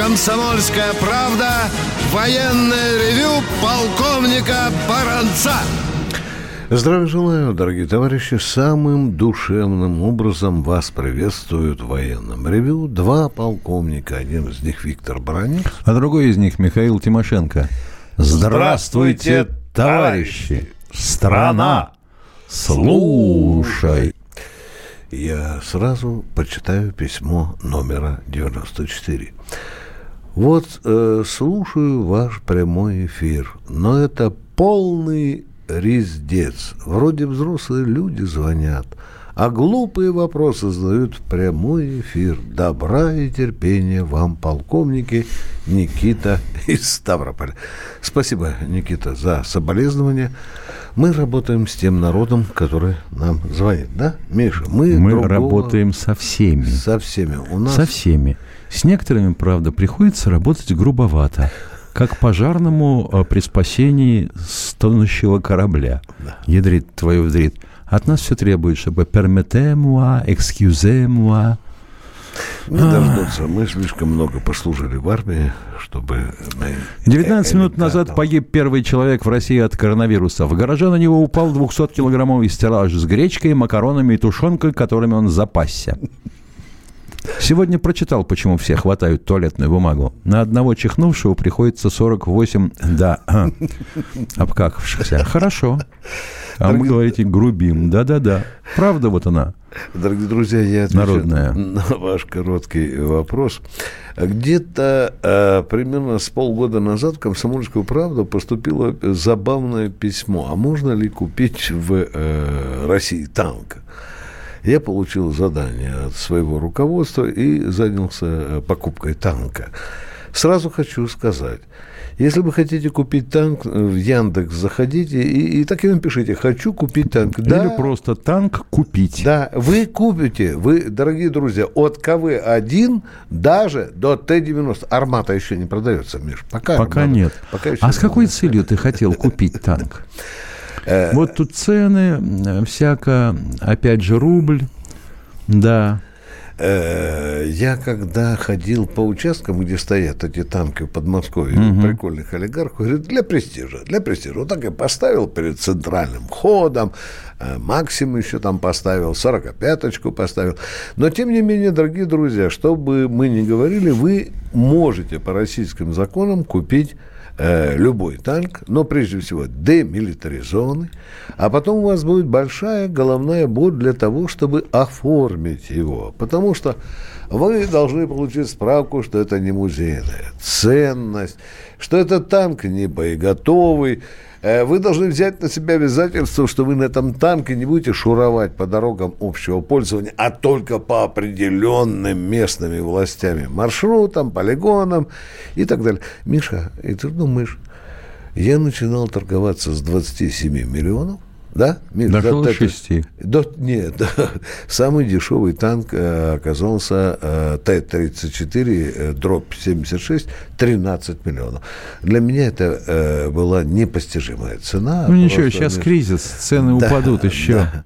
«Комсомольская правда» военное ревю полковника Баранца. Здравия желаю, дорогие товарищи. Самым душевным образом вас приветствуют в военном ревю два полковника. Один из них Виктор Баранец. А другой из них Михаил Тимошенко. Здравствуйте, товарищи! Страна! Слушай! Я сразу почитаю письмо номера 94. Вот э, слушаю ваш прямой эфир, но это полный рездец. Вроде взрослые люди звонят, а глупые вопросы задают в прямой эфир. Добра и терпения вам, полковники Никита из Ставрополя. Спасибо, Никита, за соболезнования. Мы работаем с тем народом, который нам звонит, да, Миша? Мы, мы другого... работаем со всеми. Со всеми. У нас... Со всеми. С некоторыми, правда, приходится работать грубовато как пожарному э, при спасении стонущего корабля. Ядрит твою вдрит. От нас все требует, чтобы permettez-moi, excusez-moi. Не дождутся. Мы слишком много послужили в армии, чтобы... 19 минут назад погиб первый человек в России от коронавируса. В гараже на него упал 200-килограммовый стеллаж с гречкой, макаронами и тушенкой, которыми он запасся. Сегодня прочитал, почему все хватают туалетную бумагу. На одного чихнувшего приходится 48, да, обкакавшихся. Хорошо. А Дорогие... вы говорите, грубим. Да-да-да. Правда вот она. Дорогие друзья, я отвечу Народная. на ваш короткий вопрос. Где-то э, примерно с полгода назад в «Комсомольскую правду» поступило забавное письмо. А можно ли купить в э, России танк? Я получил задание от своего руководства и занялся э, покупкой танка. Сразу хочу сказать, если вы хотите купить танк, э, в Яндекс заходите и, и так и напишите «хочу купить танк». Или да, просто танк купить. Да, вы купите, вы, дорогие друзья, от КВ-1 даже до Т-90. Армата еще не продается, Миш. Пока, Пока нет. Пока а с какой целью ты хотел купить танк? Э, вот тут цены, всяко, опять же, рубль, да. Э, я когда ходил по участкам, где стоят эти танки в Подмосковье, угу. прикольных олигархов, говорю, для престижа, для престижа. Вот так я поставил перед центральным ходом, э, Максим еще там поставил, 45-очку поставил. Но, тем не менее, дорогие друзья, что бы мы ни говорили, вы можете по российским законам купить Э, любой танк, но прежде всего демилитаризованный, а потом у вас будет большая головная боль для того, чтобы оформить его, потому что вы должны получить справку, что это не музейная ценность, что это танк не боеготовый, вы должны взять на себя обязательство, что вы на этом танке не будете шуровать по дорогам общего пользования, а только по определенным местными властями, маршрутам, полигонам и так далее. Миша, и ты думаешь, я начинал торговаться с 27 миллионов, да? Дошел до 6. До, нет, да, самый дешевый танк э, оказался э, Т-34, э, дробь 76, 13 миллионов. Для меня это э, была непостижимая цена. Ну ничего, сейчас Миш... кризис, цены да, упадут еще. Да.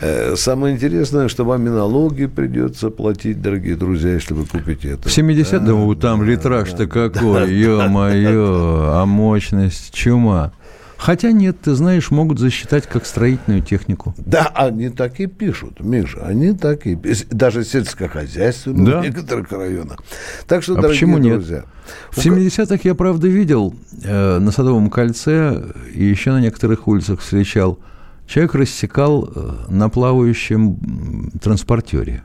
Э, самое интересное, что вам и налоги придется платить, дорогие друзья, если вы купите это. В 70 думаю, там литраж-то какой, да, ё-моё, а мощность, чума. Хотя нет, ты знаешь, могут засчитать как строительную технику. Да, они так и пишут, Миша, они так и пишут. Даже сельскохозяйственные да. в некоторых районах. Так что, а дорогие почему друзья. Нет? В 70-х я, правда, видел э, на Садовом кольце и еще на некоторых улицах встречал. Человек рассекал э, на плавающем транспортере.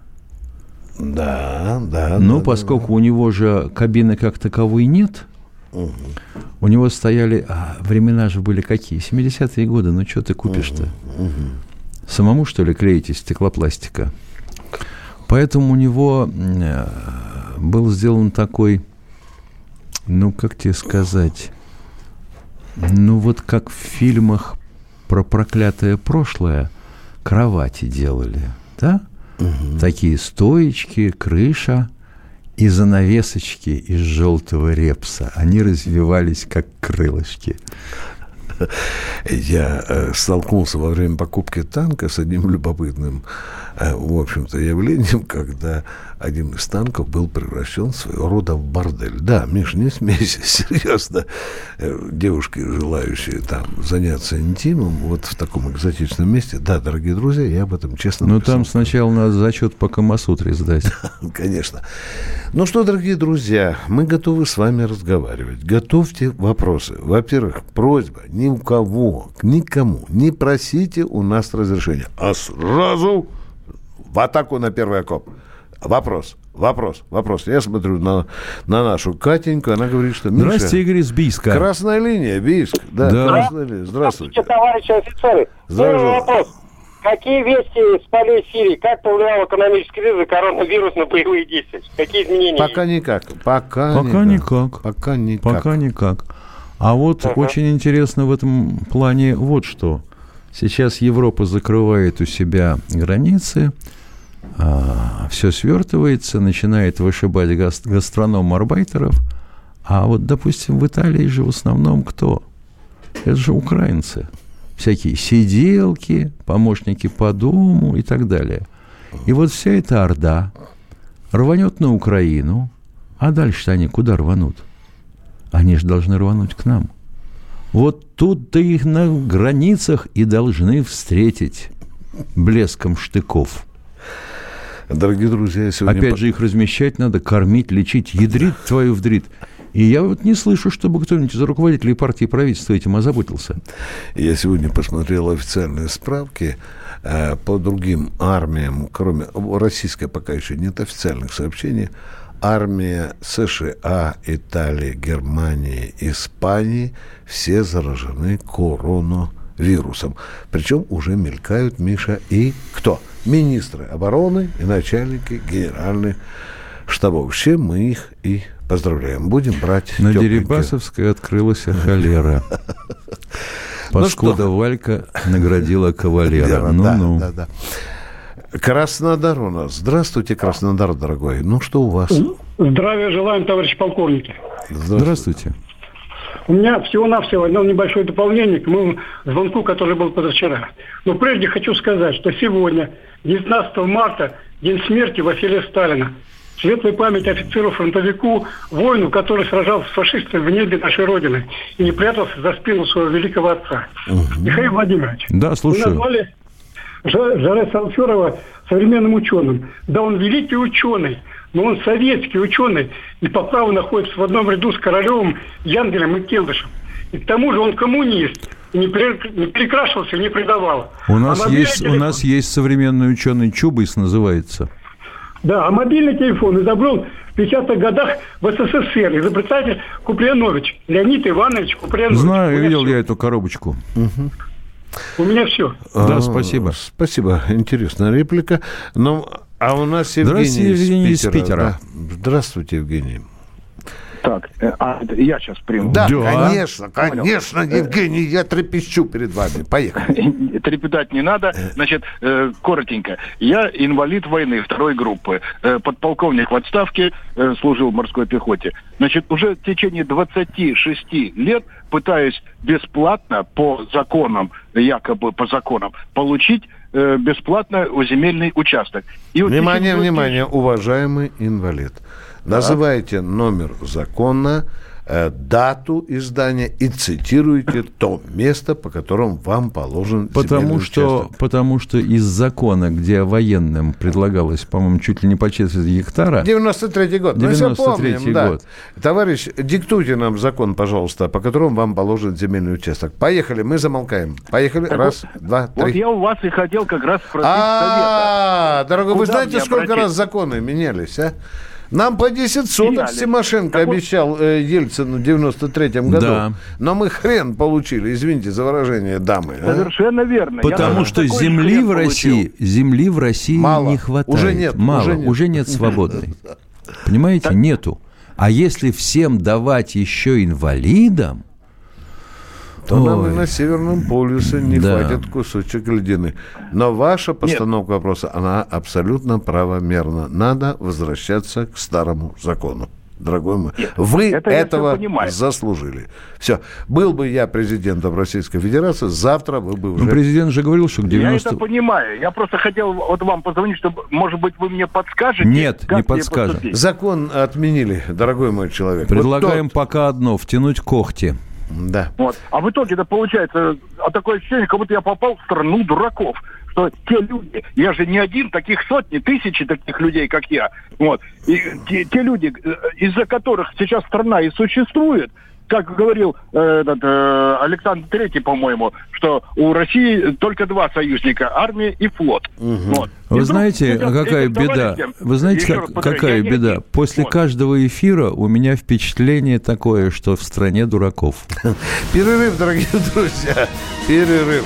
Да, да. Но да, поскольку да. у него же кабины как таковой нет, Угу. У него стояли... А, времена же были какие? 70-е годы. Ну, что ты купишь-то? Угу. Угу. Самому, что ли, клеить из стеклопластика? Поэтому у него э, был сделан такой... Ну, как тебе сказать? Ну, вот как в фильмах про проклятое прошлое кровати делали, да? Угу. Такие стоечки, крыша – и занавесочки из желтого репса. Они развивались, как крылышки. Я э, столкнулся во время покупки танка с одним любопытным, э, в общем-то, явлением, когда один из танков был превращен своего рода в бордель. Да, Миш, не смейся, серьезно. Э, девушки, желающие там заняться интимом, вот в таком экзотичном месте, да, дорогие друзья, я об этом честно Ну, там сначала надо зачет по Камасутре сдать. Конечно. Ну что, дорогие друзья, мы готовы с вами разговаривать. Готовьте вопросы. Во-первых, просьба ни у кого, никому не просите у нас разрешения, а сразу в атаку на первый окоп. Вопрос, вопрос, вопрос. Я смотрю на, на нашу Катеньку, она говорит, что... Миша, Здравствуйте, Игорь из Бийска. Красная линия, Бийск. Да, да. красная линия. Здравствуйте. Здравствуйте, товарищи офицеры. Здравствуйте. вопрос. Какие вести с полей Сирии? Как повлиял экономический кризис коронавирус на боевые действия? Какие изменения? Пока никак. Пока, Пока никак. Пока никак. Пока никак. А вот uh-huh. очень интересно в этом плане вот что. Сейчас Европа закрывает у себя границы, а, все свертывается, начинает вышибать гастроном-арбайтеров. А вот, допустим, в Италии же в основном кто? Это же украинцы. Всякие сиделки, помощники по дому и так далее. И вот вся эта орда рванет на Украину, а дальше они куда рванут? Они же должны рвануть к нам. Вот тут-то их на границах и должны встретить блеском штыков. Дорогие друзья, сегодня... Опять же, их размещать надо, кормить, лечить, ядрит твою вдрит. И я вот не слышу, чтобы кто-нибудь из руководителей партии и правительства этим озаботился. Я сегодня посмотрел официальные справки э, по другим армиям, кроме российской пока еще нет официальных сообщений. Армия США, Италии, Германии, Испании все заражены коронавирусом. Причем уже мелькают, Миша, и кто? Министры обороны и начальники генеральных штабов. Все мы их и Поздравляем. Будем брать На тепленькие. Дерибасовской открылась холера. Паскуда ну Валька наградила кавалера. Ну-ну. Да, да, да. Краснодар у нас. Здравствуйте, Краснодар, дорогой. Ну, что у вас? Здравия желаем, товарищ полковники. Здравствуйте. Здравствуйте. У меня всего-навсего одно небольшое дополнение к моему звонку, который был позавчера. Но прежде хочу сказать, что сегодня, 19 марта, день смерти Василия Сталина. Светлая память офицеру-фронтовику, воину, который сражался с фашистами в небе нашей Родины и не прятался за спину своего великого отца. Угу. Михаил Владимирович. Да, слушаю. Вы назвали Жаре Салферова современным ученым. Да, он великий ученый, но он советский ученый и по праву находится в одном ряду с Королевым, Янгелем и Келдышем. И к тому же он коммунист, не, не перекрашивался, не предавал. У нас, а есть, телефон... у нас есть современный ученый Чубайс называется. Да, а мобильный телефон изобрел в 50-х годах в СССР изобретатель Куприянович, Леонид Иванович Куприянович. Знаю, видел я эту коробочку. Угу. У меня все. Да, спасибо. Спасибо. Интересная реплика. Но, а у нас Евгений, Здравствуйте, Евгений из Питера. Из Питера. Да. Здравствуйте, Евгений. Так, э, а я сейчас приму. Да, да. конечно, конечно, Понял. Евгений, я трепещу перед вами. Поехали. Трепетать не надо. Э. Значит, э, коротенько. Я инвалид войны второй группы. Подполковник в отставке, служил в морской пехоте. Значит, уже в течение 26 лет пытаюсь бесплатно по законам, якобы по законам, получить бесплатно земельный участок. И вот внимание, внимание, уважаемый инвалид. Называйте номер закона, э, дату издания и цитируйте то место, по которому вам положен потому что, участок. Потому что из закона, где военным предлагалось, по-моему, чуть ли не по четверти гектара... 93-й год. 93-й помним, год. Да. Товарищ, диктуйте нам закон, пожалуйста, по которому вам положен земельный участок. Поехали, мы замолкаем. Поехали. Так раз, вот, два, три. Вот я у вас и хотел как раз спросить А, дорогой, вы знаете, сколько раз законы менялись, а? Нам по 10 соток Тимошенко так обещал э, Ельцину в 93-м году. Да. Но мы хрен получили, извините за выражение дамы. А? Совершенно а? верно. Потому Я что земли в России, земли в России Мало. не хватает. Уже нет. Мало, уже нет, уже нет свободной. Понимаете, так... нету. А если всем давать еще инвалидам, то Ой. нам и на Северном полюсе не да. хватит кусочек льдины. Но ваша постановка Нет. вопроса, она абсолютно правомерна. Надо возвращаться к старому закону. дорогой мой. Вы это этого заслужили. Все. Был бы я президентом Российской Федерации, завтра вы бы уже... Ну, президент же говорил, что к 90... Я это понимаю. Я просто хотел вот вам позвонить, чтобы, может быть, вы мне подскажете? Нет, не подскажем. Закон отменили, дорогой мой человек. Предлагаем вот тот... пока одно, втянуть когти. Да. Вот. А в итоге это получается а такое ощущение, как будто я попал в страну дураков. Что те люди, я же не один, таких сотни, тысячи таких людей, как я. Вот. И те, те люди, э, из-за которых сейчас страна и существует, как говорил э, этот, э, Александр Третий, по-моему, что у России только два союзника – армия и флот. Угу. Вот. Вы и знаете, какая беда? Вы знаете, как, какая я беда? После вот. каждого эфира у меня впечатление такое, что в стране дураков. Перерыв, дорогие друзья. Перерыв.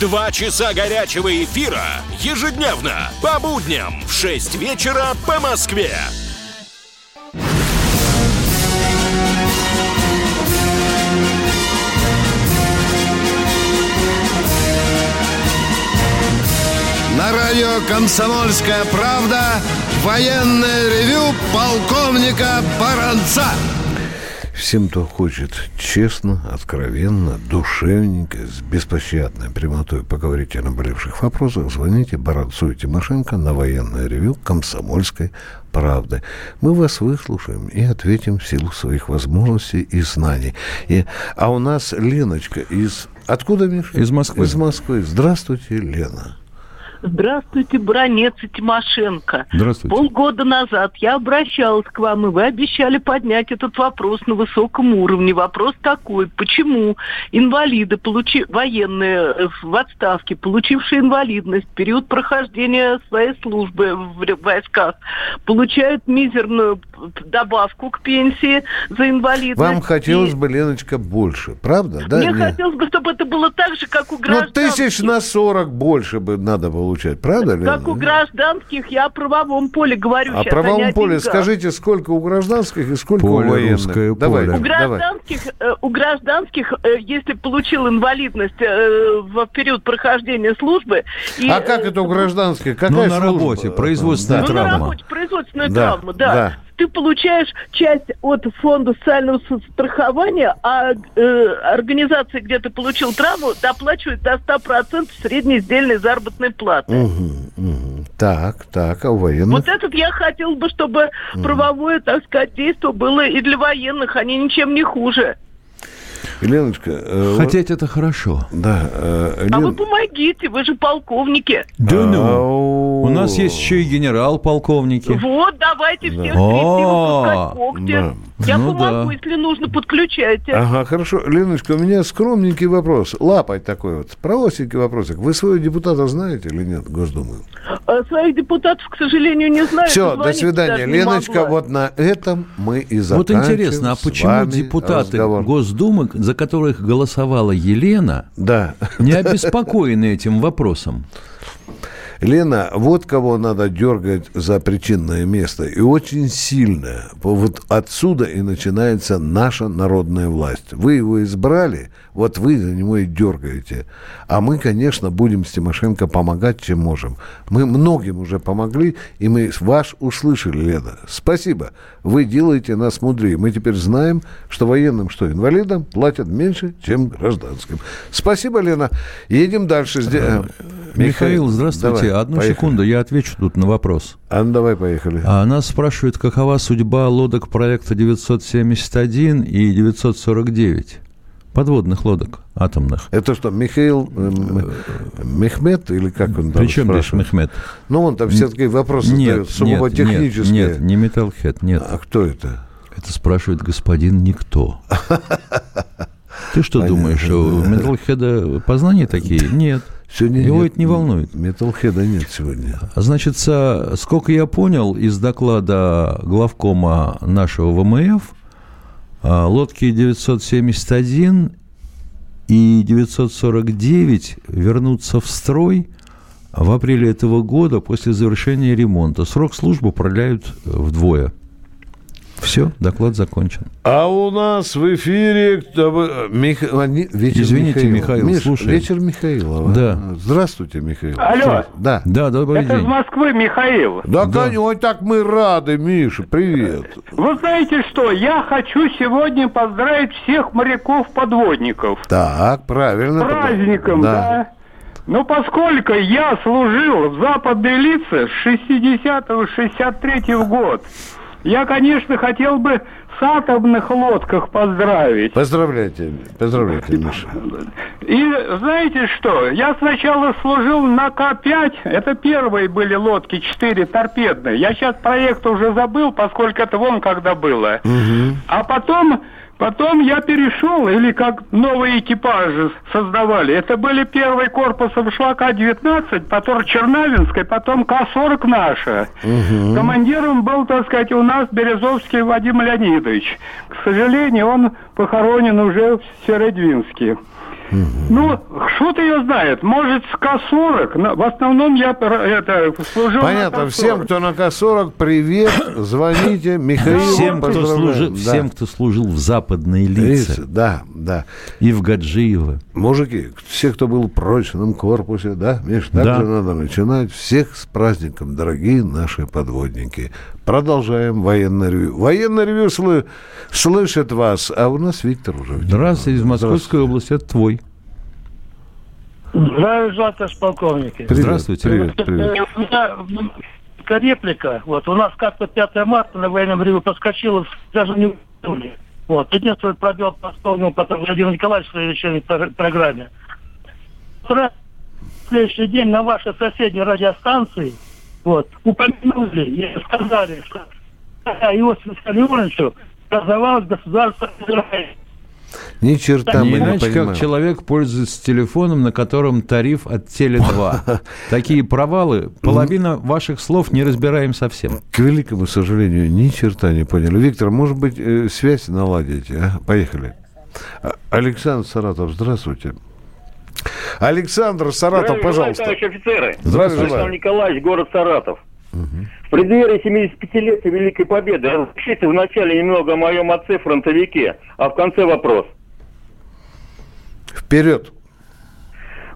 Два часа горячего эфира ежедневно по будням в 6 вечера по Москве. На радио «Комсомольская правда» военное ревю полковника Баранца. Всем, кто хочет честно, откровенно, душевненько, с беспощадной прямотой поговорить о наболевших вопросах, звоните Баранцу и Тимошенко на военное ревю «Комсомольской правды». Мы вас выслушаем и ответим в силу своих возможностей и знаний. И, а у нас Леночка из... Откуда, Миша? Из Москвы. Из Москвы. Здравствуйте, Лена. Здравствуйте, Бронец и Тимошенко. Здравствуйте. Полгода назад я обращалась к вам, и вы обещали поднять этот вопрос на высоком уровне. Вопрос такой, почему инвалиды, получи... военные э, в отставке, получившие инвалидность в период прохождения своей службы в войсках, получают мизерную добавку к пенсии за инвалидность. Вам хотелось бы, Леночка, больше, правда? Да? Мне Нет. хотелось бы, чтобы это было так же, как у граждан. Ну, тысяч на сорок больше бы надо получать, правда? Как у гражданских, я о правовом поле говорю О сейчас, правовом а поле скажите, сколько у гражданских и сколько поле, у военных? Русское давай, поле. У гражданских, давай. Э, у гражданских, э, если получил инвалидность э, в период прохождения службы... И, а как это у гражданских? Какая ну, на служба? работе, производственная да. травма. Ну, на работе, производственная да, травма, да. да ты получаешь часть от фонда социального страхования, а э, организация, где ты получил травму, доплачивает до 100% средней сдельной заработной платы. Угу, угу. Так, так, а у военных? Вот этот я хотел бы, чтобы угу. правовое, так сказать, действие было и для военных, они ничем не хуже. Леночка... Э, Хотеть это хорошо. Да. Э, Лен... А вы помогите, вы же полковники. Да ну. У нас есть еще и генерал-полковники. Вот, давайте всех да. когти. Я ну, помогу, да. если нужно, подключайте. Ага, хорошо. Леночка, у меня скромненький вопрос. Лапать такой вот. Простенький вопросик. Вы своего депутата знаете или нет, Госдумы? А, своих депутатов, к сожалению, не знаю. Все, до свидания. Леночка, вот на этом мы и заканчиваем. Вот интересно, а почему депутаты разговор. Госдумы, за которых голосовала Елена, да. не обеспокоены этим вопросом? Лена, вот кого надо дергать за причинное место. И очень сильно. Вот отсюда и начинается наша народная власть. Вы его избрали, вот вы за него и дергаете. А мы, конечно, будем с Тимошенко помогать, чем можем. Мы многим уже помогли, и мы ваш услышали, Лена. Спасибо. Вы делаете нас мудрее. Мы теперь знаем, что военным, что инвалидам платят меньше, чем гражданским. Спасибо, Лена. Едем дальше. Михаил, здравствуйте. Давай, Одну поехали. секунду, я отвечу тут на вопрос. А ну давай, поехали. А нас спрашивают, какова судьба лодок проекта 971 и 949? подводных лодок атомных. Это что, Михаил э, Мехмед или как он там Причем здесь Мехмед? Ну, он там все такие вопросы нет, задает, сугубо нет, технические. Нет, нет, не Металлхед, нет. А кто это? Это спрашивает господин Никто. Ты что Понятно, думаешь, у Металлхеда познания такие? Нет. Сегодня Его нет, это не волнует. Металлхеда нет сегодня. Значит, со- сколько я понял из доклада главкома нашего ВМФ, а, лодки 971 и 949 вернутся в строй в апреле этого года после завершения ремонта. Срок службы продляют вдвое. Все, доклад закончен. А у нас в эфире Мих- вечер Извините, Михаила. Михаил, Миш, слушаем. вечер Михаила. Да. Здравствуйте, Михаил. Алло. Да. Да, добрый Это из день. Москвы Михаил. Да, Да. ой, так мы рады, Миша, привет. Вы знаете что, я хочу сегодня поздравить всех моряков-подводников. Так, правильно. С праздником, да. Ну, поскольку я служил в западной лице с 60 63 год, я, конечно, хотел бы с атомных лодках поздравить. Поздравляйте, поздравляйте, Миша. И знаете что? Я сначала служил на К-5. Это первые были лодки, четыре торпедные. Я сейчас проект уже забыл, поскольку это вон когда было. А потом, потом я перешел, или как новые экипажи создавали. Это были первый корпусом шла К-19, потом Чернавинская, потом К-40 наша. Командиром был, так сказать, у нас Березовский Вадим Леонидович. К сожалению, он похоронен уже в Середвинске. Ну, что-то ее знает. Может, с К-40. но В основном я это, служил на Понятно, К-40. всем, кто на К-40, привет, звоните, Михаил, Всем кто, служил, Да. всем, кто служил в западной Лица, лице Да, да. и в Гаджиево. Мужики, все, кто был в прочном корпусе, да, Миш, так Да. же надо начинать. Всех с праздником, дорогие наши подводники. Продолжаем военное ревю. Военное ревю слы- слышит вас, а у нас Виктор уже. Здравствуйте, из. Московской области, это твой. Здравия желаю, товарищ полковники. Привет, Здравствуйте. Привет, привет. У меня реплика. Вот, у нас как-то 5 марта на военном ревю проскочило, даже не. Вот, единственный пробел поставил потом Владимир Николаевич в своей вечерней про- программе. В следующий день на вашей соседней радиостанции вот, упомянули и сказали, что Иосифу Виссарионовичу образовалось государство Израиль. Ни черта Не мы не иначе, понимаем. как человек пользуется телефоном, на котором тариф от Теле2. Такие провалы, половина ваших слов не разбираем совсем. К великому сожалению, ни черта не поняли. Виктор, может быть, э, связь наладите? а? Поехали. А- Александр Саратов, здравствуйте. Александр Саратов, пожалуйста. Товарищи офицеры. Здравствуйте. Александр Николаевич, город Саратов. В преддверии 75-летия Великой Победы разрешите вначале немного о моем отце-фронтовике, а в конце вопрос. Вперед.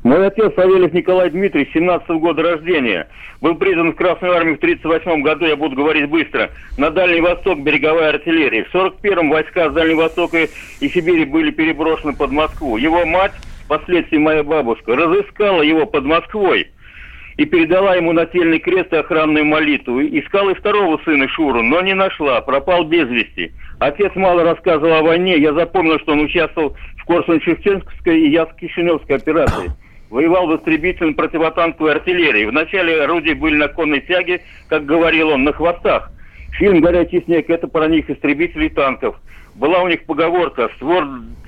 Мой отец Савельев Николай Дмитриевич, 17 года рождения, был призван в Красную армию в 38 году, я буду говорить быстро, на Дальний Восток береговая артиллерия. В 41-м войска с Дальнего Востока и Сибири были переброшены под Москву. Его мать, впоследствии моя бабушка, разыскала его под Москвой и передала ему нательный крест и охранную молитву. Искала и второго сына Шуру, но не нашла, пропал без вести. Отец мало рассказывал о войне, я запомнил, что он участвовал в Корсунь-Шевченковской и Яск-Кишиневской операции. Воевал в истребительной противотанковой артиллерии. Вначале орудия были на конной тяге, как говорил он, на хвостах. Фильм «Горячий снег» — это про них истребителей танков. Была у них поговорка «Створ,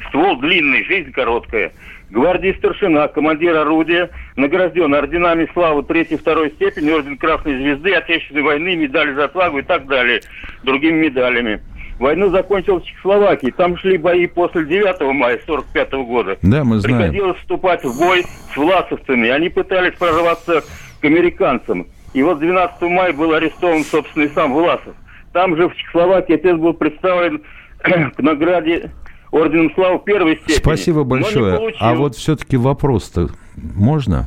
«Ствол длинный, жизнь короткая». Гвардии старшина, командир орудия, награжден орденами славы третьей и второй степени, орден Красной Звезды, Отечественной войны, медаль за отвагу и так далее, другими медалями. Войну закончил в Чехословакии. Там шли бои после 9 мая 45 года. Да, мы знаем. Приходилось вступать в бой с власовцами. Они пытались прорваться к американцам. И вот 12 мая был арестован, собственно, и сам Власов. Там же в Чехословакии отец был представлен к награде орденом славы первой степени. Спасибо большое. А вот все-таки вопрос-то можно?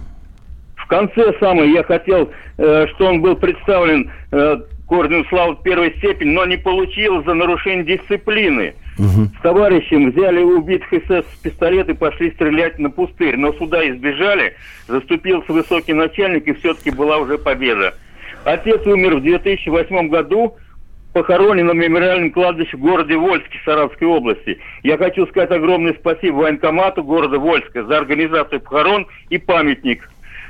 В конце самый я хотел, э, что он был представлен э, к ордену славы первой степени, но не получил за нарушение дисциплины. С товарищем взяли убитых СС с пистолет и пошли стрелять на пустырь. Но сюда избежали, заступился высокий начальник, и все-таки была уже победа. Отец умер в 2008 году, похоронен на мемориальном кладбище в городе Вольске Саратовской области. Я хочу сказать огромное спасибо военкомату города Вольска за организацию похорон и памятник.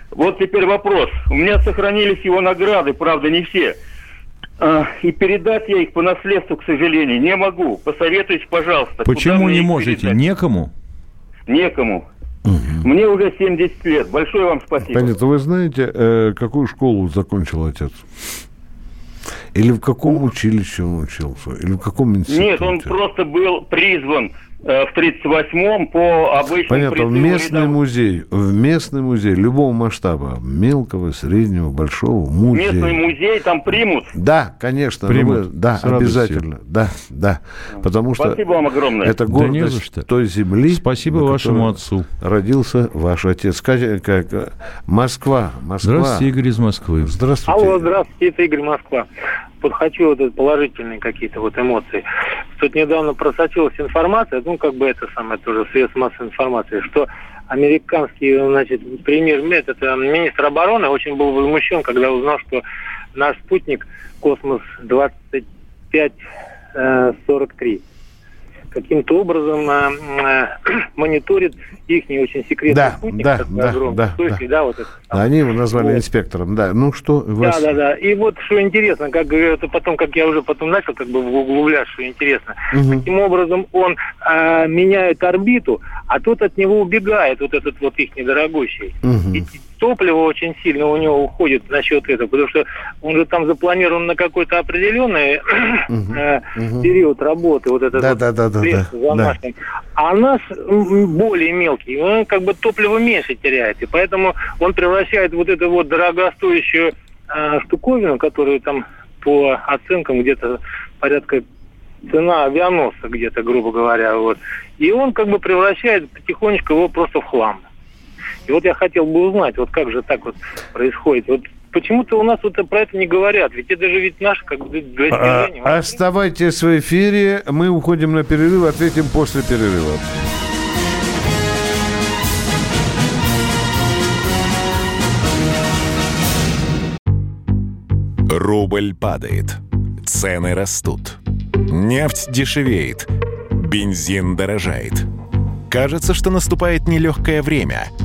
Вот теперь вопрос. У меня сохранились его награды, правда, не все. А, и передать я их по наследству, к сожалению, не могу. Посоветуйте, пожалуйста. Почему не можете? передать? Некому? Некому. Мне уже 70 лет. Большое вам спасибо. Понятно. Вы знаете, э, какую школу закончил отец? Или в каком училище он учился? Или в каком институте? Нет, он просто был призван в 38-м по обычным Понятно, в местный рядам. музей, в местный музей любого масштаба, мелкого, среднего, большого, музей. Местный музей там примут? Да, конечно. Примут. Вы, да, обязательно. Да, да. Потому что Спасибо вам огромное. Это гордость да той земли. Спасибо вашему отцу. Родился ваш отец. Скажите, как Москва, Москва. Здравствуйте, Игорь из Москвы. Здравствуйте. Алло, здравствуйте, это Игорь Москва вот хочу вот положительные какие-то вот эмоции. Тут недавно просочилась информация, ну, как бы это самое тоже средство массовой информации, что американский, значит, премьер, это министр обороны очень был возмущен, когда узнал, что наш спутник Космос 2543 каким-то образом э, э, мониторит их не очень секретный да, спутник. Да, да, да, Слышали, да. да, вот это, Они его назвали вот. инспектором, да. Ну что, вас... Да, да, да. И вот что интересно, как это потом, как я уже потом начал как бы углублять, что интересно. Угу. Таким образом он э, меняет орбиту, а тот от него убегает, вот этот вот их недорогущий. Угу. И топливо очень сильно у него уходит за счет этого, потому что он же там запланирован на какой-то определенный uh период работы, вот этот да, вот да, да, да, да, А у нас более мелкий, он как бы топливо меньше теряет, и поэтому он превращает вот эту вот дорогостоящую э, штуковину, которую там по оценкам где-то порядка цена авианосца где-то, грубо говоря, вот. И он как бы превращает потихонечку его просто в хлам. И вот я хотел бы узнать, вот как же так вот происходит. Вот почему-то у нас вот про это не говорят, ведь это же ведь наш как бы достижение. А, оставайтесь в эфире, мы уходим на перерыв, ответим после перерыва. Рубль падает, цены растут, нефть дешевеет, бензин дорожает. Кажется, что наступает нелегкое время –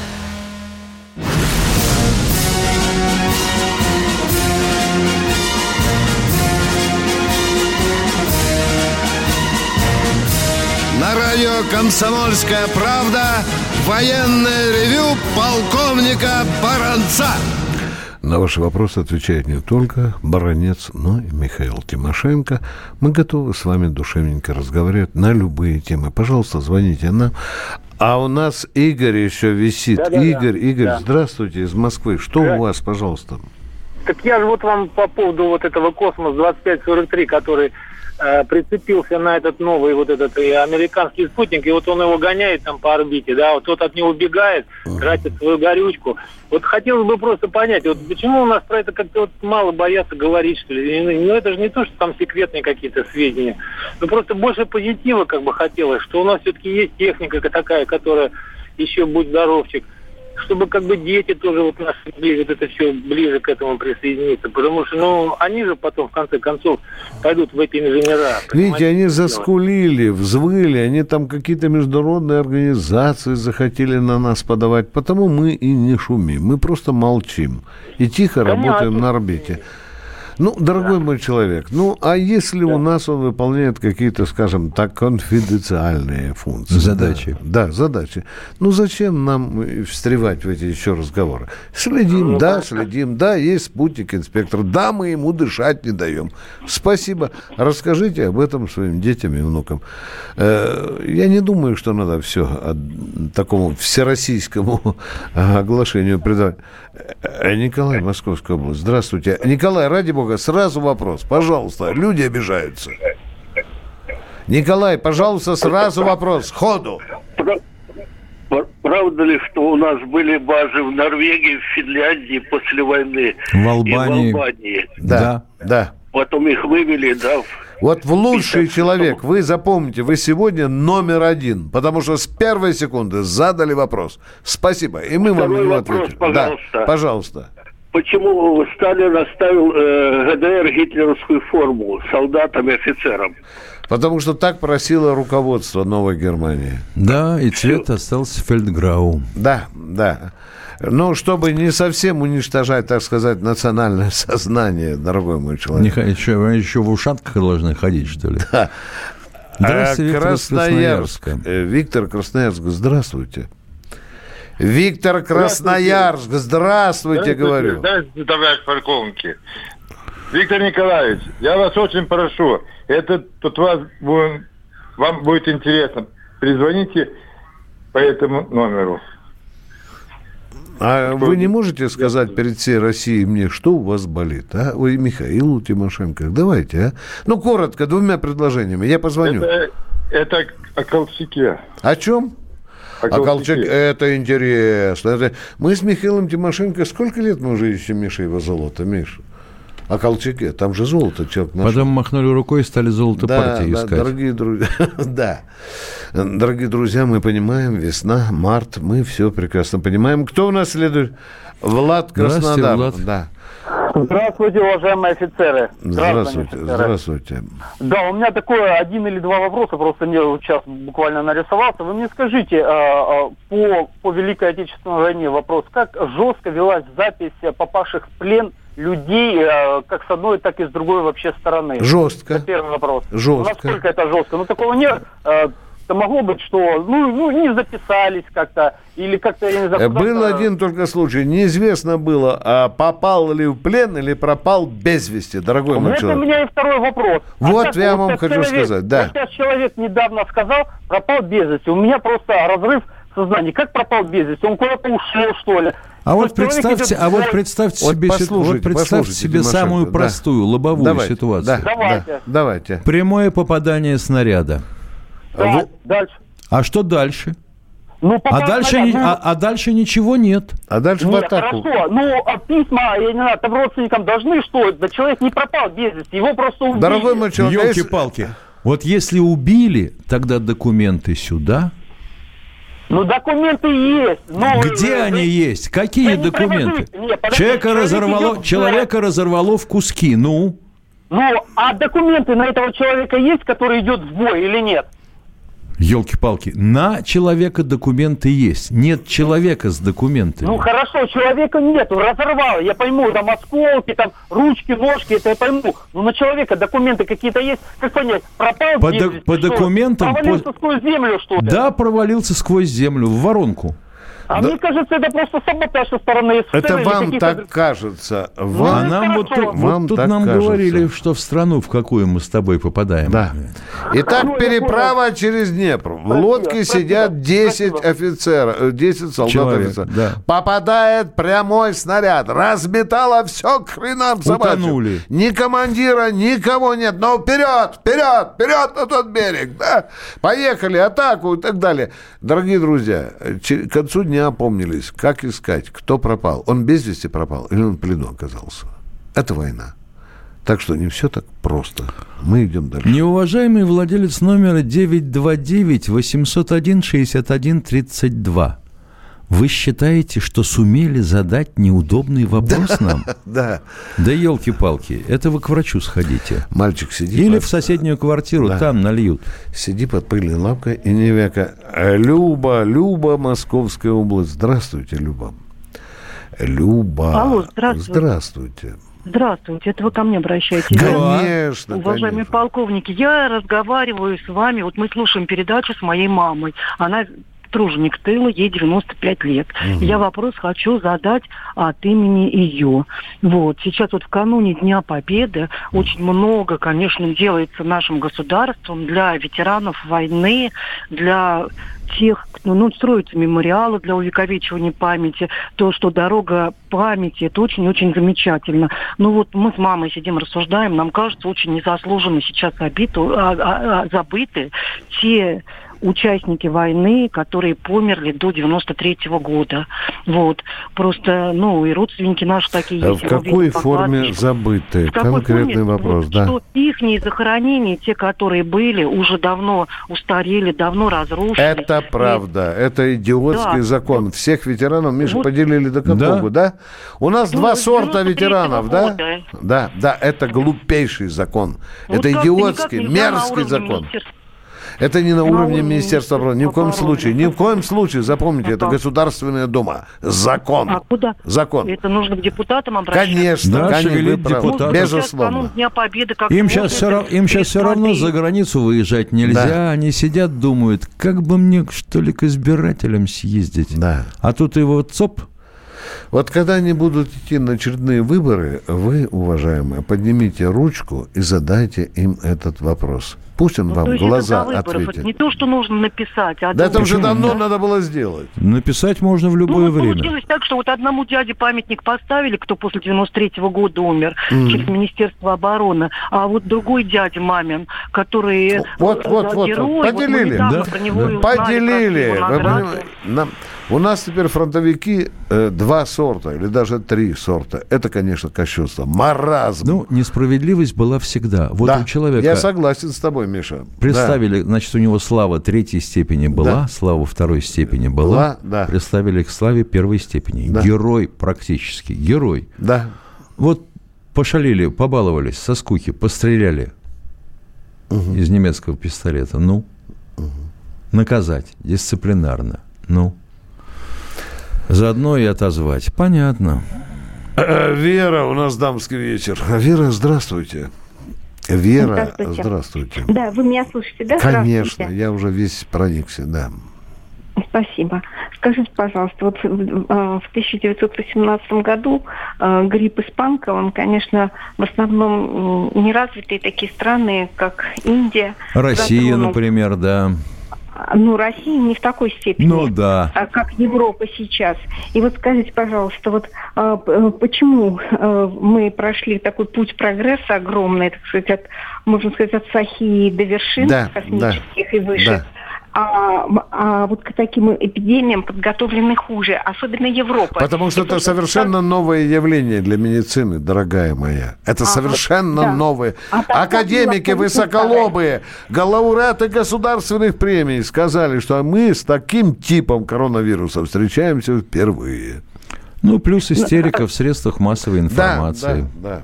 радио «Комсомольская правда» военное ревю полковника Баранца. На ваши вопросы отвечает не только Баранец, но и Михаил Тимошенко. Мы готовы с вами душевненько разговаривать на любые темы. Пожалуйста, звоните нам. А у нас Игорь еще висит. Да, да, Игорь, да. Игорь, да. здравствуйте из Москвы. Что да. у вас, пожалуйста? Так я же вот вам по поводу вот этого Космос 2543, который Э, прицепился на этот новый вот этот и американский спутник, и вот он его гоняет там по орбите, да, вот тот от него убегает, тратит свою горючку. Вот хотелось бы просто понять, вот почему у нас про это как-то вот мало боятся говорить, что ли? Ну, это же не то, что там секретные какие-то сведения. Ну, просто больше позитива как бы хотелось, что у нас все-таки есть техника такая, которая еще, будь здоровчик, чтобы как бы дети тоже вот наши вот это все ближе к этому присоединиться. Потому что, ну, они же потом, в конце концов, пойдут в эти инженера. Видите, они заскулили, взвыли, они там какие-то международные организации захотели на нас подавать. Потому мы и не шумим, мы просто молчим. И тихо Понятно. работаем на орбите. Ну, дорогой да. мой человек, ну, а если да. у нас он выполняет какие-то, скажем так, конфиденциальные функции? Задачи. Да, да, задачи. Ну, зачем нам встревать в эти еще разговоры? Следим, ну, да, да, следим, да, есть спутник, инспектор, да, мы ему дышать не даем. Спасибо. Расскажите об этом своим детям и внукам. Э, я не думаю, что надо все такому всероссийскому оглашению придавать. Э, Николай, Московская область. Здравствуйте. Николай, ради бога, сразу вопрос. Пожалуйста, люди обижаются. Николай, пожалуйста, сразу вопрос. Ходу. Правда ли, что у нас были базы в Норвегии, в Финляндии после войны? В Албании. И в Албании. Да, да. Потом их вывели, да, вот в лучший человек, вы запомните, вы сегодня номер один, потому что с первой секунды задали вопрос. Спасибо, и мы Второй вам его ответим. Пожалуйста. Да, пожалуйста. Почему Сталин оставил э, ГДР гитлеровскую форму солдатам и офицерам? Потому что так просило руководство Новой Германии. Да, и цвет остался фельдграу. Да, да. Но чтобы не совсем уничтожать, так сказать, национальное сознание, дорогой мой человек. Не, еще, еще в ушатках должны ходить, что ли? Да. Здравствуйте, А, Виктор Красноярск. Красноярска. Э, Виктор Красноярск, здравствуйте. Виктор Красноярск, здравствуйте, говорю. Здравствуйте, товарищ полковники. Виктор Николаевич, я вас очень прошу, это тут вас, вам будет интересно. Перезвоните по этому номеру. А вы не можете сказать перед всей Россией мне, что у вас болит, а? Ой, Михаилу Тимошенко, давайте, а? Ну, коротко, двумя предложениями, я позвоню. Это, это о Колчаке. О чем? О А Колчак, это интересно. Это... Мы с Михаилом Тимошенко сколько лет мы уже ищем Миша его золото, Миша? О Колчаке, там же золото человек нашел. Потом махнули рукой и стали золото да, партии да, искать. Дорогие друзья, да. Дорогие друзья, мы понимаем, весна, март, мы все прекрасно понимаем. Кто у нас следует? Влад Здравствуйте, Краснодар. Влад. Да. Здравствуйте, уважаемые офицеры. Здравствуйте, офицеры. здравствуйте. Да, у меня такое один или два вопроса, просто мне вот сейчас буквально нарисовался. Вы мне скажите, э, э, по, по Великой Отечественной войне вопрос, как жестко велась запись э, попавших в плен людей, э, как с одной, так и с другой вообще стороны? Жестко. Это первый вопрос. Жестко. Насколько это жестко? Ну, такого нет. Это могло быть, что ну, ну не записались как-то, или как-то, я не знаю, Был один только случай. Неизвестно было, а попал ли в плен или пропал без вести, дорогой мой Вот у человек. меня и второй вопрос. Вот сейчас я вот вам хочу человек- сказать, да. вот сейчас человек недавно сказал, пропал без вести. У меня просто разрыв сознания. Как пропал без вести? Он куда-то ушел, что ли? А вот представьте, идет а вот представьте Вот себе, послушайте, вот представьте себе самую да. простую лобовую Давайте, ситуацию. да, Давайте. да, давайте. Прямое попадание снаряда. Да, дальше. А что дальше? Ну, А попал дальше, снаряд, ни- ну, а, а дальше ничего нет. А дальше в Нет, атаку. хорошо. Ну, а письма, я не знаю, там родственникам должны что? Да человек не пропал без вести, его просто убили. Дорогой мой человек, а Елки-палки. Вот если убили, тогда документы сюда. Ну, документы есть. но- Где э, они есть? Какие Да не документы? провожу. Не, подожди, Человека человек разорвало, идет в человека разорвало в куски. Ну, Ну, а документы на этого человека есть, который идет в бой или нет? Елки-палки, на человека документы есть. Нет человека с документами. Ну хорошо, человека нету, разорвало, я пойму, там осколки, там ручки, ножки, это я пойму. Но на человека документы какие-то есть, как понять, пропал По без до- по что, документам, провалился по- сквозь землю, что ли? Да, провалился сквозь землю в воронку. А мне кажется, это просто саботаж со стороны СССР Это вам так кажется. а Вам, нам вот, тут- вот вам тут так нам кажется. говорили, что в страну, в какую мы с тобой попадаем. Да. Итак, переправа через Днепр. В лодке сидят 10 офицеров, э, 10 солдат Человек, офицеров. да. Попадает прямой снаряд. Разметало все к хренам собачьим. Утонули. Ни командира, никого нет. Но вперед, вперед, вперед на тот берег. Да? Поехали, атаку и так далее. Дорогие друзья, э, к концу дня опомнились. Как искать, кто пропал? Он без вести пропал или он в плену оказался? Это война. Так что не все так просто. Мы идем дальше. Неуважаемый владелец номера 929-801-6132. Вы считаете, что сумели задать неудобный вопрос нам? Да. Да елки-палки, это вы к врачу сходите. Мальчик сидит. Или под- в соседнюю квартиру, Да. там нальют. Сиди под пыльной лапкой и не века. Люба, Люба, Московская область. Здравствуйте, Люба. Люба. Алло, здравствуйте. Здравствуйте. Здравствуйте, это вы ко мне обращаетесь? Конечно, Уважаемые конечно. полковники, я разговариваю с вами, вот мы слушаем передачу с моей мамой. Она труженик тыла, ей 95 лет. Мгм. Я вопрос хочу задать от имени ее. Вот, сейчас вот в кануне Дня Победы очень много, конечно, делается нашим государством для ветеранов войны, для тех, кто, ну, строятся мемориалы для увековечивания памяти, то, что дорога памяти, это очень-очень замечательно. Ну вот мы с мамой сидим, рассуждаем, нам кажется, очень незаслуженно сейчас обиты, а- а- а- забыты те участники войны, которые померли до 93 -го года. Вот. Просто, ну, и родственники наши такие А есть. в какой Видим, форме забыты? В какой Конкретный форме? вопрос, Вот да. Что их захоронения, те, которые были, уже давно устарели, давно разрушились. Это правда. Это идиотский Да. закон. Всех ветеранов, Миша, Вот. поделили до какого, да? У нас Ну, два сорта 93-го ветеранов, да? года. Да, да, это глупейший закон. Вот это идиотский, мерзкий закон. министерства. Это не на уровне Министерства обороны. Ни в коем случае. Ни в коем случае. Запомните, это. Государственная Дума. Закон. А куда? Закон. Это нужно к депутатам обращаться. Конечно, Да, конечно, правы. депутатов. Безусловно. Дня Победы, как Им сейчас, все, им сейчас все равно за границу выезжать нельзя. Они сидят, думают, как бы мне, что ли, к избирателям съездить. Да. А тут его ЦОП. Вот когда они будут идти на очередные выборы, вы, уважаемые, поднимите ручку и задайте им этот вопрос. Пусть он Ну, вам то в есть глаза это до выборов. ответит. Это не то, что нужно написать, а Да это уже давно Да? надо было сделать. Написать можно в Ну, любое вот время. получилось так, что вот одному дяде памятник поставили, кто после 93-го года умер, Мгм. через Министерство обороны, а вот другой дядя мамин, который Вот, э, вот, вот, герой, вот, мы поделили. недавно про него и узнали, Поделили. как его Вы нам- у нас теперь фронтовики э, два сорта или даже три сорта. Это, конечно, кощунство. Маразм. Ну, несправедливость была всегда. Вот да, у человека я согласен с тобой, Миша. представили, значит, у него слава третьей степени была, Да. слава второй степени была, Была, да. представили к славе первой степени. Да. Герой практически, герой. Да. Вот пошалили, побаловались, со скуки, постреляли из немецкого пистолета. Ну, наказать дисциплинарно. Ну, заодно и отозвать. Понятно. Э, Вера, у нас дамский вечер. Вера, здравствуйте. Вера, Здравствуйте. здравствуйте. Да, вы меня слышите, да? Конечно, я уже весь проникся, да. Спасибо. Скажите, пожалуйста, вот в, э, в 1918 году э, грипп испанка, он, конечно, в основном неразвитые такие страны, как Индия. Россия, затронул. например, да. Ну, Россия не в такой степени. Ну да. а, как Европа сейчас. И вот скажите, пожалуйста, вот а, э, почему э, мы прошли такой путь прогресса огромный, так сказать, от, можно сказать, от Сахи до вершин Да, космических да, и выше. да. А, а вот к таким эпидемиям подготовлены хуже, особенно Европа. Потому что это просто совершенно новое явление для медицины, дорогая моя. Это Ага, совершенно да. новое. А Академики высоколобые, лауреаты государственных премий сказали, что мы с таким типом коронавируса встречаемся впервые. Ну, плюс истерика в средствах массовой информации. Да, да, Да,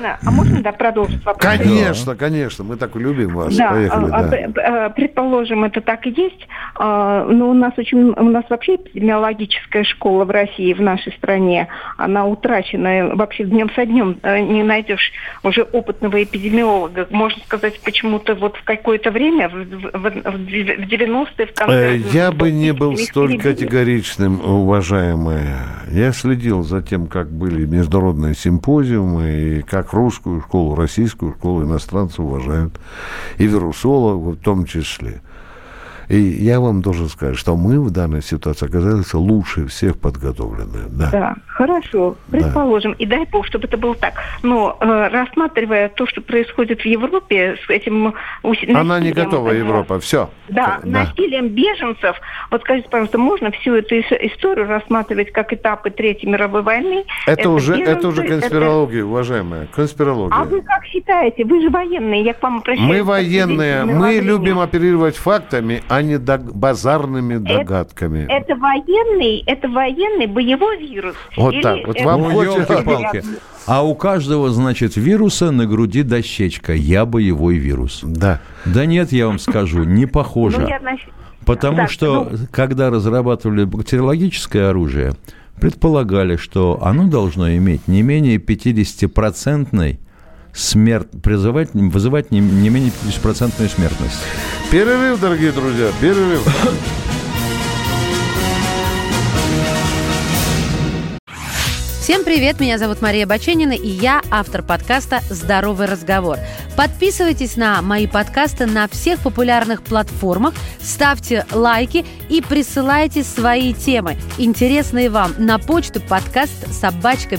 А можно да, продолжить вопрос? Конечно, конечно, мы так любим вас. Да, Поехали, а, а, да. предположим, это так и есть, а, но у нас очень, у нас вообще эпидемиологическая школа в России, в нашей стране, она утрачена. Вообще днем со днем не найдешь уже опытного эпидемиолога. Можно сказать, почему-то вот в какое-то время, в, в- в- в 90-е, в конце... Э, Я бы не был столь категоричным, уважаемые. Я следил за тем, как были международные симпозиумы, и как русскую школу, российскую школу иностранцы уважают, и вирусологов в том числе. И я вам должен сказать, что мы в данной ситуации оказались лучше всех подготовлены. Да. Да, хорошо, предположим. И дай бог, чтобы это было так. Но э, рассматривая то, что происходит в Европе с этим... уси- Она не готова, э, Европа. Все. Да, насилием беженцев. Вот скажите, пожалуйста, можно всю эту ис- историю рассматривать как этапы Третьей мировой войны? Это, уже, это уже беженцы, конспирология, уважаемая. Конспирология. А вы как считаете? Вы же военные, я к вам обращаюсь. Мы военные, мы любим оперировать фактами, а не дог- базарными догадками. Это военный, это военный боевой вирус. Вот Или так, вот это- вам Ну, хочется-. А у каждого, значит, вируса на груди дощечка. Я боевой вирус. Да. Да нет, я вам скажу, не похоже. Ну, я, значит, Потому Так, что, ну- когда разрабатывали бактериологическое оружие, предполагали, что оно должно иметь не менее 50-процентной смерть, призывать, вызывать не, не менее 50-процентную смертность. Перерыв, дорогие друзья, перерыв. Всем привет, меня зовут Мария Баченина, и я автор подкаста «Здоровый разговор». Подписывайтесь на мои подкасты на всех популярных платформах, ставьте лайки и присылайте свои темы, интересные вам, на почту подкаст собачка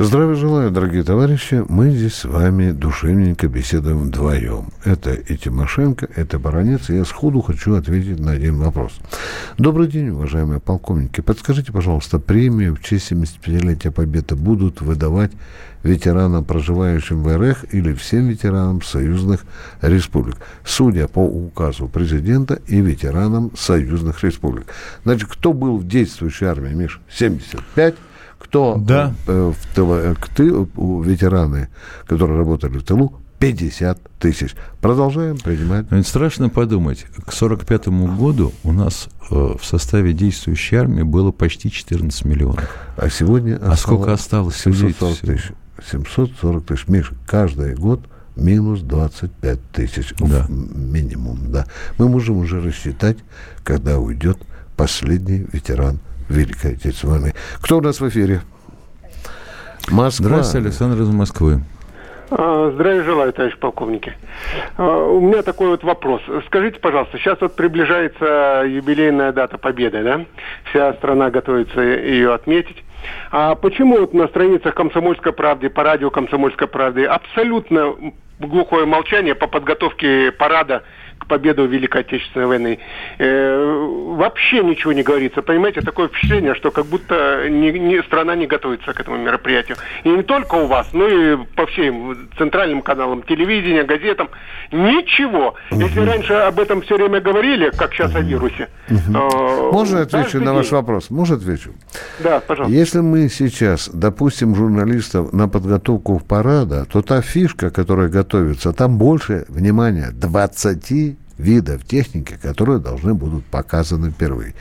Здравия желаю, дорогие товарищи. Мы здесь с вами душевненько беседуем вдвоем. Это и Тимошенко, это Баранец. И я сходу хочу ответить на один вопрос. Добрый день, уважаемые полковники. Подскажите, пожалуйста, премию в честь 75-летия Победы будут выдавать ветеранам, проживающим в РФ или всем ветеранам союзных республик, судя по указу президента и ветеранам союзных республик. Значит, кто был в действующей армии, Миш? 75 кто да. э, в тылу, э, к ветераны, которые работали в тылу, 50 тысяч. Продолжаем принимать. Ведь страшно подумать, к 1945 году у нас э, в составе действующей армии было почти 14 миллионов. А сегодня А сколько осталось? 740 всего? тысяч. 740 тысяч. Миш, каждый год минус 25 тысяч. Да. Минимум, да. Мы можем уже рассчитать, когда уйдет последний ветеран Великой Отечественной войны. Кто у нас в эфире? Москва. Здравствуйте, Александр из Москвы. А, Здравия желаю, товарищ полковники. А, У меня такой вот вопрос. Скажите, пожалуйста, сейчас вот приближается юбилейная дата Победы, да? Вся страна готовится ее отметить. А почему вот на страницах «Комсомольской правды», по радио «Комсомольской правды» абсолютно глухое молчание по подготовке парада победу в Великой Отечественной войны. Э, вообще ничего не говорится. Понимаете, такое впечатление, что как будто не- не- страна не готовится к этому мероприятию. И не только у вас, но и по всем центральным каналам телевидения, газетам. Ничего. Если раньше об этом все время говорили, как сейчас о вирусе. э, Можно я отвечу на ваш вопрос? Можно отвечу? Да, пожалуйста. Если мы сейчас допустим журналистов на подготовку парада, то та фишка, которая готовится, там больше, внимания, 20 видов техники, которые должны будут показаны впервые.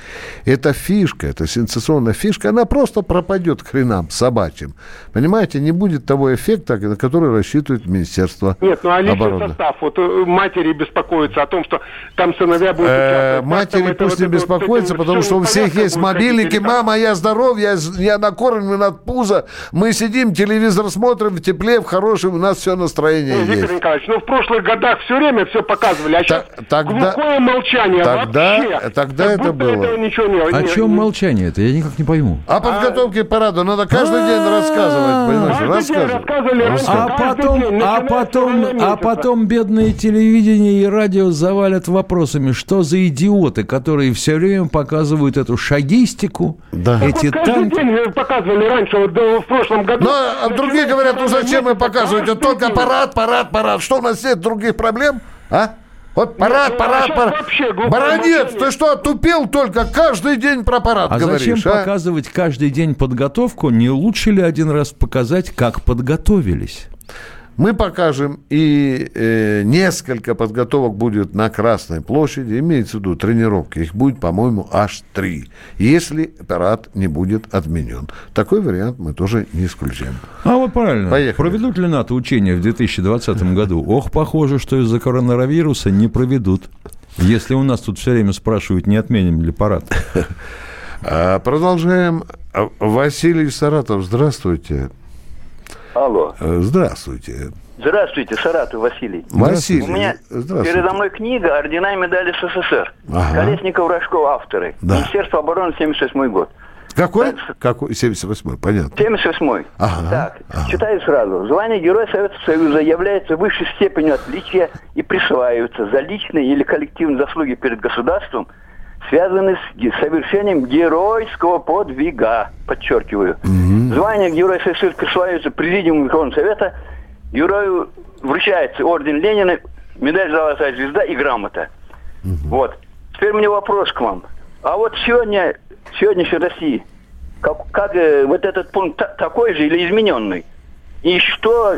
Эта фишка, эта сенсационная фишка, она просто пропадет к хренам собачьим. Понимаете, не будет того эффекта, на который рассчитывает Министерство Нет, ну а личный обороны. состав, вот э, матери беспокоятся о том, что там сыновья будут Э, матери пусть не беспокоятся, потому что у всех есть мобильники. Мама, я здоров, я, я накормлен от пуза. Мы сидим, телевизор смотрим в тепле, в хорошем, у нас все настроение Ну, есть. Виктор Николаевич, ну в прошлых годах все время все показывали, а сейчас тогда- глухое молчание тогда- вообще. тогда Как это было. этого ничего не... О не- чем не- молчание-то? Я никак не пойму. О подготовке к параду надо каждый день рассказывать, понимаешь? Рассказывать. А потом, а потом, а потом бедные телевидение и радио завалят вопросами, что за идиоты, которые все время показывают эту шагистику, Да. Эти вот танки. день э, показывали раньше, вот да, в прошлом году. Ну, а другие говорят, ну зачем мы показывать? Только парад, парад, парад. Что у нас нет других проблем? А? Вот парад, ну, парад, а щас парад. вообще молчание. ты что, тупел только каждый день про парад А говоришь, зачем а? показывать каждый день подготовку? Не лучше ли один раз показать, как подготовились? Мы покажем, и э, несколько подготовок будет на Красной площади, имеется в виду тренировки, их будет, по-моему, аж три, если парад не будет отменен. Такой вариант мы тоже не исключаем. А вот правильно. Поехали. Проведут ли НАТО учения в 2020 году? Ох, похоже, что из-за коронавируса не проведут. Если у нас тут все время спрашивают, не отменим ли парад. А, продолжаем. А, Василий Саратов, здравствуйте. Алло. Э, Здравствуйте. Здравствуйте, Саратов Василий. Василий, У меня передо мной книга «Ордена и медали СССР». Ага. Колесников, Рожков, авторы. Да. Министерство обороны, 78 год. Какой? Какой? 78-й, понятно. 78 Ага. Так, читаю сразу. Звание Героя Советского Союза является высшей степенью отличия и присваивается за личные или коллективные заслуги перед государством, связанные с совершением геройского подвига, подчеркиваю. Звание Героя СССР присваивается Президиуму Верховного Совета, герою вручается орден Ленина, медаль «Золотая звезда» и грамота. Вот. Теперь у меня вопрос к вам. А вот сегодня, в сегодняшней России, как, как, э, вот этот пункт та- такой же или измененный? И что,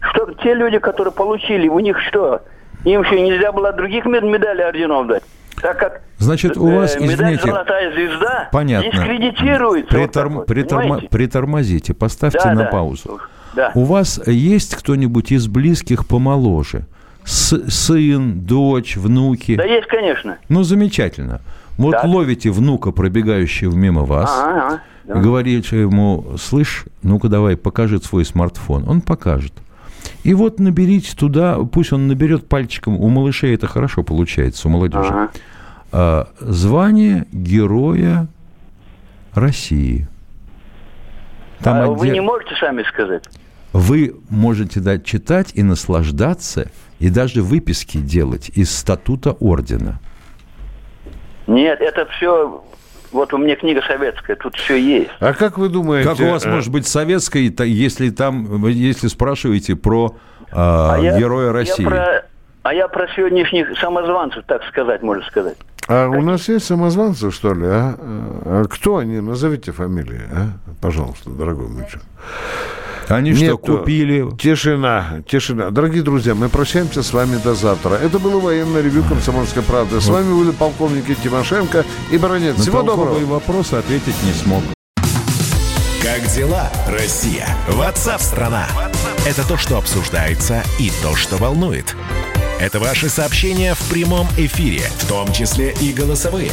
что те люди, которые получили, у них что? Им что, нельзя было других мед- медалей орденов дать? Так как Значит, у э, вас, медаль извините, «Золотая звезда» Понятно. дискредитируется. вот Приторм- вот, понимаете? Притормозите, поставьте Да, на да. паузу. Да. У вас есть кто-нибудь из близких помоложе? С- сын, дочь, внуки? Да есть, конечно. Ну, замечательно. Вот Так. ловите внука, пробегающего мимо вас, Ага, ага, да. говорите ему, слышь, ну-ка давай, покажи свой смартфон. Он покажет. И вот наберите туда, пусть он наберет пальчиком, у малышей это хорошо получается, у молодежи. Ага. а, звание Героя России. Там а отдел... вы не можете сами сказать? Вы можете дать читать и наслаждаться, и даже выписки делать из статута ордена. Нет, это все вот у меня книга советская, тут все есть. А как вы думаете... Как у вас э... может быть советская, если там, если спрашиваете про э, а героя я, России? Я про, а я про сегодняшних самозванцев, так сказать, можно сказать. А у нас есть самозванцы, что ли? А? а кто они? Назовите фамилии, а? Пожалуйста, дорогой мой человек. Они Нет, что, купили? Тишина, тишина. Дорогие друзья, мы прощаемся с вами до завтра. Это было военное ревю «Комсомольской правды». С вот. вами были полковники Тимошенко и Баранец. Всего доброго. На вопросы ответить не смог. Как дела, Россия? Ватсап-страна! Это то, что обсуждается и то, что волнует. Это ваши сообщения в прямом эфире, в том числе и голосовые.